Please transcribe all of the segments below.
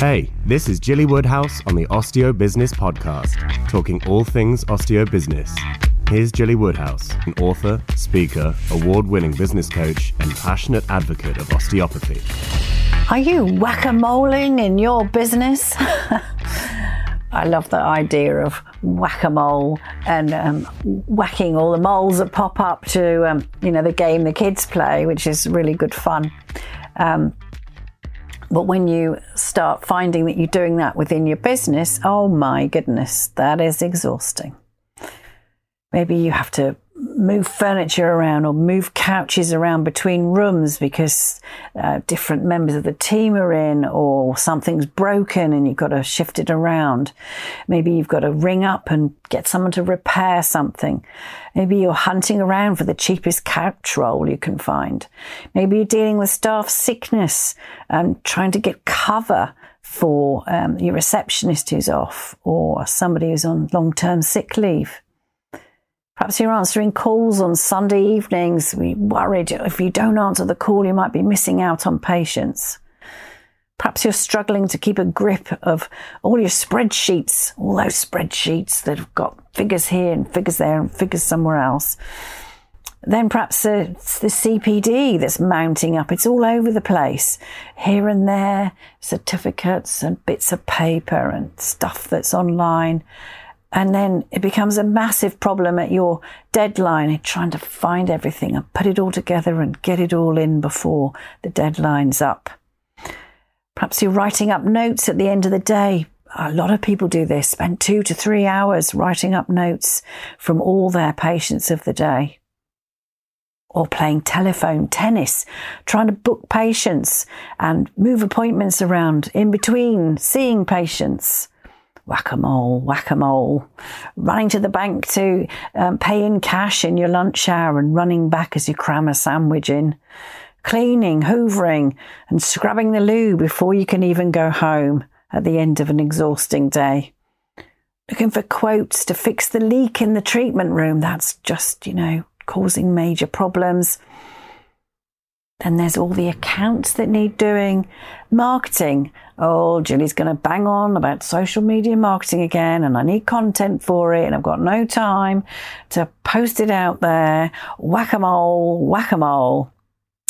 Hey, this is Gilly Woodhouse on the Osteo Business Podcast, talking all things osteo business. Here's Gilly Woodhouse, an author, speaker, award winning business coach, and passionate advocate of osteopathy. Are you whack a moling in your business? I love the idea of whack a mole and um, whacking all the moles that pop up to, um, you know, the game the kids play, which is really good fun. Um, but when you start finding that you're doing that within your business, oh my goodness, that is exhausting. Maybe you have to move furniture around or move couches around between rooms because uh, different members of the team are in or something's broken and you've got to shift it around. Maybe you've got to ring up and get someone to repair something. Maybe you're hunting around for the cheapest couch roll you can find. Maybe you're dealing with staff sickness and trying to get cover for um, your receptionist who's off or somebody who's on long-term sick leave. Perhaps you're answering calls on Sunday evenings. We worried if you don't answer the call, you might be missing out on patients. Perhaps you're struggling to keep a grip of all your spreadsheets, all those spreadsheets that have got figures here and figures there and figures somewhere else. Then perhaps uh, it's the CPD that's mounting up. It's all over the place, here and there, certificates and bits of paper and stuff that's online. And then it becomes a massive problem at your deadline, trying to find everything and put it all together and get it all in before the deadline's up. Perhaps you're writing up notes at the end of the day. A lot of people do this, spend two to three hours writing up notes from all their patients of the day. Or playing telephone tennis, trying to book patients and move appointments around in between seeing patients whack a mole, whack a mole, running to the bank to um, pay in cash in your lunch hour and running back as you cram a sandwich in, cleaning, hoovering, and scrubbing the loo before you can even go home at the end of an exhausting day. Looking for quotes to fix the leak in the treatment room. That's just, you know, causing major problems. Then there's all the accounts that need doing, marketing. Oh, Julie's going to bang on about social media marketing again, and I need content for it, and I've got no time to post it out there. Whack a mole, whack a mole.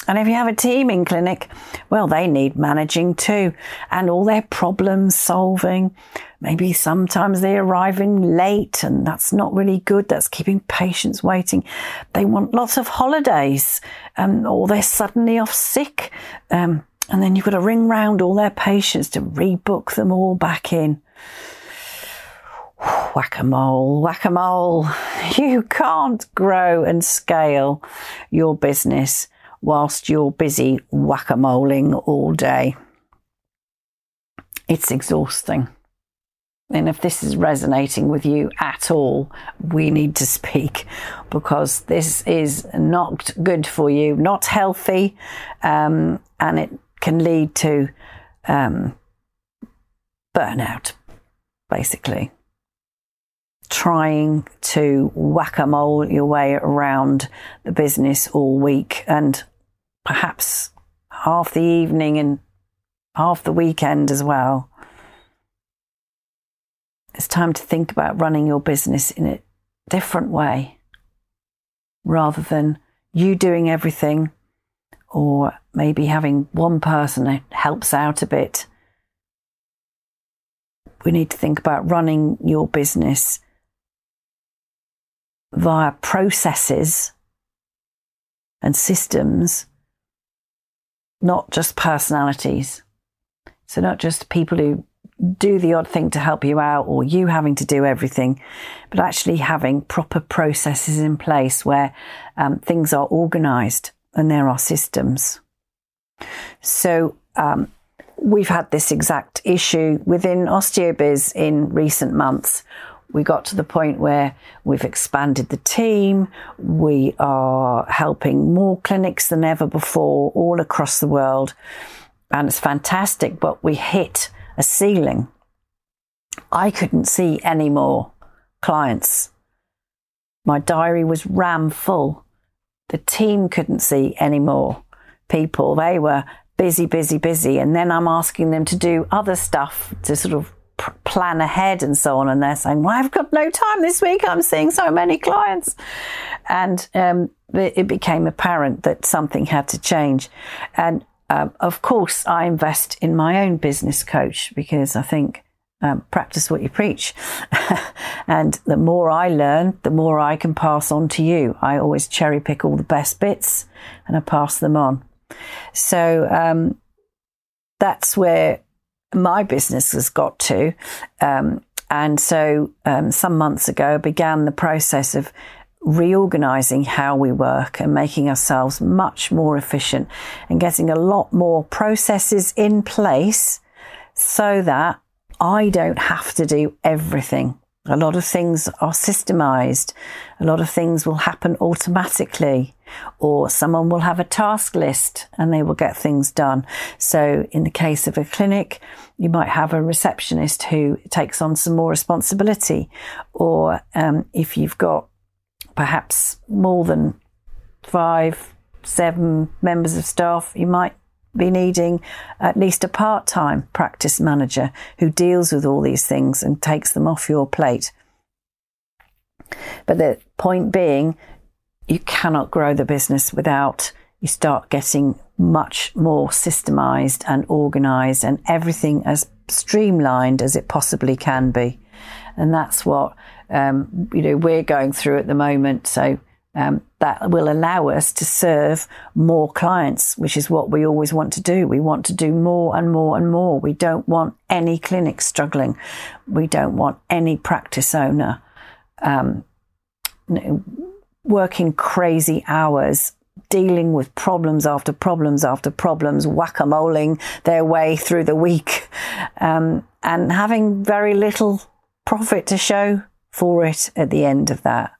And if you have a team in clinic, well, they need managing too and all their problem solving. Maybe sometimes they arrive in late and that's not really good. That's keeping patients waiting. They want lots of holidays um, or they're suddenly off sick. Um, and then you've got to ring round all their patients to rebook them all back in. Whack a mole, whack a mole. You can't grow and scale your business whilst you're busy whack a moling all day. It's exhausting. And if this is resonating with you at all, we need to speak because this is not good for you, not healthy, um, and it can lead to um, burnout, basically. Trying to whack a mole your way around the business all week and perhaps half the evening and half the weekend as well. It's time to think about running your business in a different way rather than you doing everything or maybe having one person that helps out a bit. We need to think about running your business via processes and systems not just personalities. So, not just people who do the odd thing to help you out or you having to do everything, but actually having proper processes in place where um, things are organized and there are systems. So, um, we've had this exact issue within OsteoBiz in recent months we got to the point where we've expanded the team. We are helping more clinics than ever before all across the world. And it's fantastic, but we hit a ceiling. I couldn't see any more clients. My diary was ram full. The team couldn't see any more people. They were busy, busy, busy. And then I'm asking them to do other stuff to sort of plan ahead and so on. And they're saying, well, I've got no time this week. I'm seeing so many clients. And um, it became apparent that something had to change. And um, of course, I invest in my own business coach because I think um, practice what you preach. and the more I learn, the more I can pass on to you. I always cherry pick all the best bits and I pass them on. So um, that's where my business has got to. Um, and so um, some months ago, began the process of reorganizing how we work and making ourselves much more efficient and getting a lot more processes in place so that I don't have to do everything. A lot of things are systemized. A lot of things will happen automatically, or someone will have a task list and they will get things done. So, in the case of a clinic, you might have a receptionist who takes on some more responsibility, or um, if you've got perhaps more than five, seven members of staff, you might be needing at least a part time practice manager who deals with all these things and takes them off your plate. But the point being, you cannot grow the business without you start getting much more systemized and organized and everything as streamlined as it possibly can be. And that's what um, you know we're going through at the moment. So um, that will allow us to serve more clients, which is what we always want to do. We want to do more and more and more. We don't want any clinic struggling. We don't want any practice owner um, working crazy hours, dealing with problems after problems after problems, whack a moling their way through the week, um, and having very little profit to show for it at the end of that.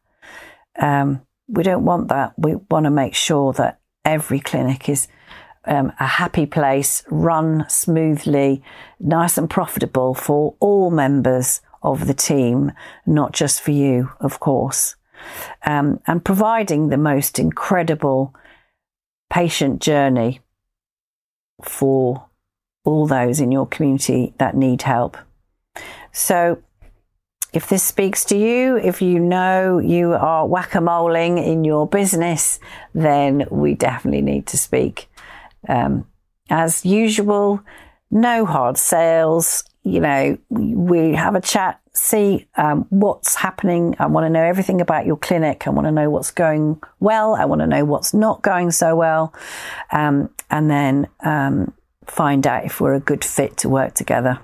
Um, we don't want that. We want to make sure that every clinic is um, a happy place, run smoothly, nice and profitable for all members of the team, not just for you, of course. Um, and providing the most incredible patient journey for all those in your community that need help. So if this speaks to you, if you know you are whack a moling in your business, then we definitely need to speak. Um, as usual, no hard sales. You know, we have a chat, see um, what's happening. I want to know everything about your clinic. I want to know what's going well. I want to know what's not going so well. Um, and then um, find out if we're a good fit to work together.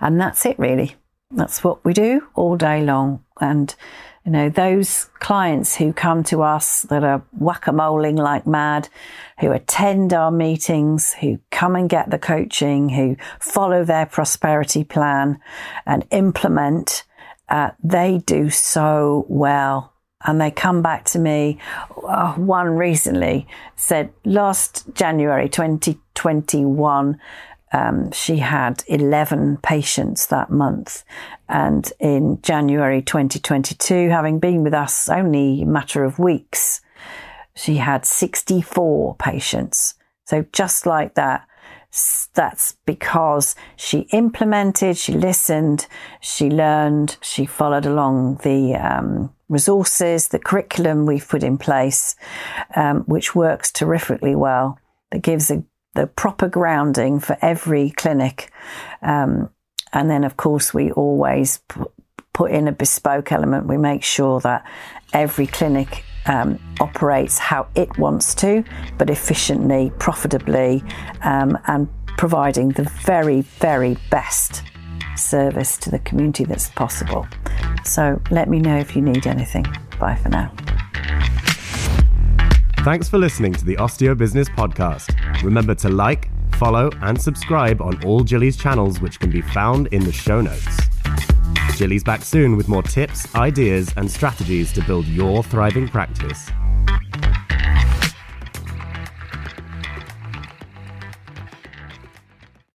And that's it, really. That's what we do all day long. And, you know, those clients who come to us that are whack-a-moling like mad, who attend our meetings, who come and get the coaching, who follow their prosperity plan and implement, uh, they do so well and they come back to me. Uh, one recently said last January 2021, um, she had 11 patients that month. And in January 2022, having been with us only a matter of weeks, she had 64 patients. So just like that, that's because she implemented, she listened, she learned, she followed along the um, resources, the curriculum we've put in place, um, which works terrifically well. That gives a the proper grounding for every clinic. Um, and then, of course, we always put in a bespoke element. We make sure that every clinic um, operates how it wants to, but efficiently, profitably, um, and providing the very, very best service to the community that's possible. So let me know if you need anything. Bye for now. Thanks for listening to the Osteo Business Podcast. Remember to like, follow, and subscribe on all Gilly's channels, which can be found in the show notes. Gilly's back soon with more tips, ideas, and strategies to build your thriving practice.